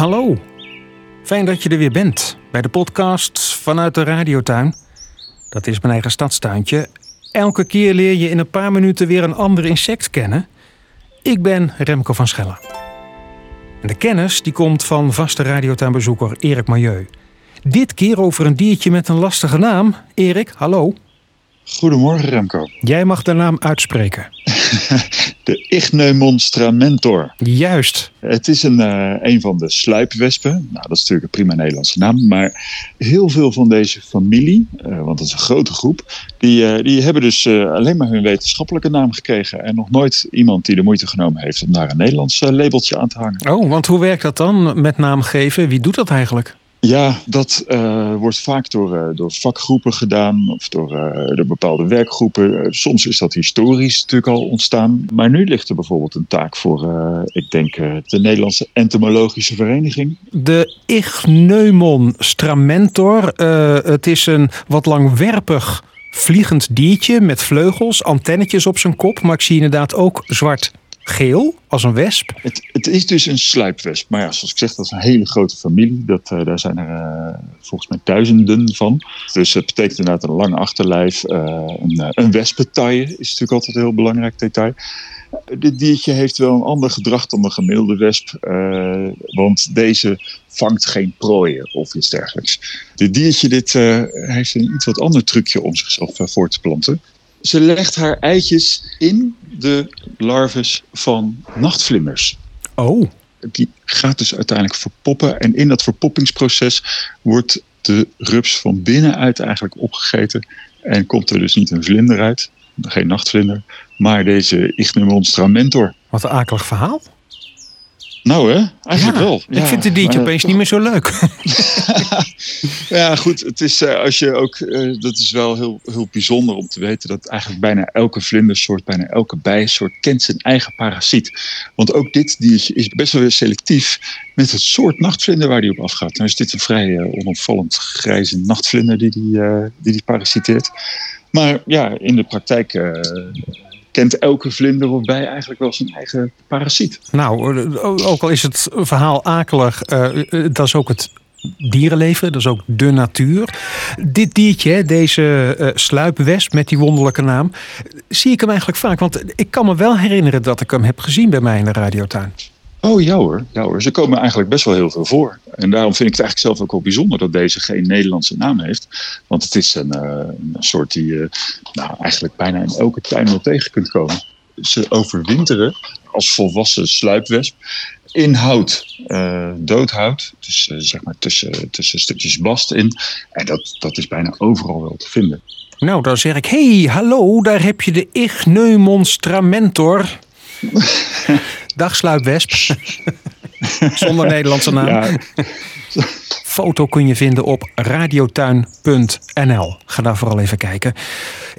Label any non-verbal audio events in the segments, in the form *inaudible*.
Hallo. Fijn dat je er weer bent bij de podcast vanuit de radiotuin. Dat is mijn eigen stadstuintje. Elke keer leer je in een paar minuten weer een ander insect kennen. Ik ben Remco van Schellen. En de kennis die komt van vaste radiotuinbezoeker Erik Milieu. Dit keer over een diertje met een lastige naam. Erik, hallo. Goedemorgen Remco. Jij mag de naam uitspreken. *laughs* *laughs* de Ichneumonstra Juist. Het is een, uh, een van de sluipwespen. Nou, dat is natuurlijk een prima Nederlandse naam. Maar heel veel van deze familie, uh, want dat is een grote groep, die, uh, die hebben dus alleen maar hun wetenschappelijke naam gekregen. En nog nooit iemand die de moeite genomen heeft om daar een Nederlands labeltje aan te hangen. Oh, want hoe werkt dat dan met naam geven? Wie doet dat eigenlijk? Ja, dat uh, wordt vaak door, uh, door vakgroepen gedaan of door, uh, bepaalde werkgroepen. soms is dat historisch natuurlijk al ontstaan. Maar nu ligt er bijvoorbeeld een taak voor, ik denk, de Nederlandse Entomologische Vereniging. De Ichneumon stramentor. het is een wat langwerpig vliegend diertje met vleugels, antennetjes op zijn kop. Maar ik zie inderdaad ook zwart geel als een wesp? Het, het, is dus een sluipwesp. Maar ja, zoals ik zeg, dat is een hele grote familie. Dat, uh, daar zijn er uh, volgens mij duizenden van. Dus het betekent inderdaad een lang achterlijf. Uh, een, een is natuurlijk altijd een heel belangrijk detail. Dit diertje heeft wel een ander gedrag dan de gemiddelde wesp. want deze vangt geen prooien of iets dergelijks. Dit diertje dit, heeft een iets wat ander trucje om zichzelf voor te planten. Ze legt haar eitjes in de larves van nachtvlinders. Oh. Die gaat dus uiteindelijk verpoppen. En in dat verpoppingsproces wordt de rups van binnenuit eigenlijk opgegeten. En komt er dus niet een vlinder uit, geen nachtvlinder, maar deze Ichneumonstra mentor. Wat een akelig verhaal. Nou hè, eigenlijk ja, wel. Ja, ik vind het diertje maar, opeens niet meer zo leuk. *laughs* ja, goed. Het is, uh, als je ook, uh, dat is wel heel, heel bijzonder om te weten dat eigenlijk bijna elke vlindersoort, bijna elke bijensoort kent zijn eigen parasiet. Want ook dit diertje is best wel weer selectief met het soort nachtvlinder waar die op afgaat. Nou is dit een vrij uh, onopvallend grijze nachtvlinder die die, die, die parasiteert. Maar ja, in de praktijk elke vlinder of bij eigenlijk wel zijn eigen parasiet. Nou, ook al is het verhaal akelig, uh, dat is ook het dierenleven, dat is ook de natuur. Dit diertje, deze uh, sluipwesp met die wonderlijke naam, zie ik hem eigenlijk vaak. Want ik kan me wel herinneren dat ik hem heb gezien bij mij in de radiotuin. Oh ja hoor, ja hoor, ze komen eigenlijk best wel heel veel voor. En daarom vind ik het eigenlijk zelf ook wel bijzonder dat deze geen Nederlandse naam heeft. Want het is een, uh, een soort die je nou, eigenlijk bijna in elke tuin wel tegen kunt komen. Ze overwinteren als volwassen sluipwesp in hout, uh, doodhout. Dus uh, zeg maar tussen, tussen stukjes bast in. En dat, dat is bijna overal wel te vinden. Nou, dan zeg ik, hey, hallo, daar heb je de Ichneumonstra *laughs* Dag sluipwesp. *laughs* Zonder Nederlandse naam. Ja. Foto kun je vinden op radiotuin.nl. Ga daar vooral even kijken.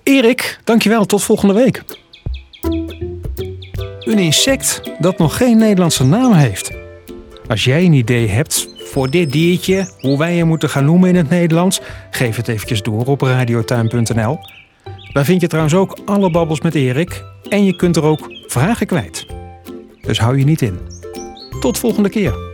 Erik, dankjewel. Tot volgende week. Een insect dat nog geen Nederlandse naam heeft. Als jij een idee hebt voor dit diertje, hoe wij je moeten gaan noemen in het Nederlands, geef het eventjes door op radiotuin.nl. Daar vind je trouwens ook alle babbels met Erik en je kunt er ook vragen kwijt. Dus hou je niet in. Tot volgende keer.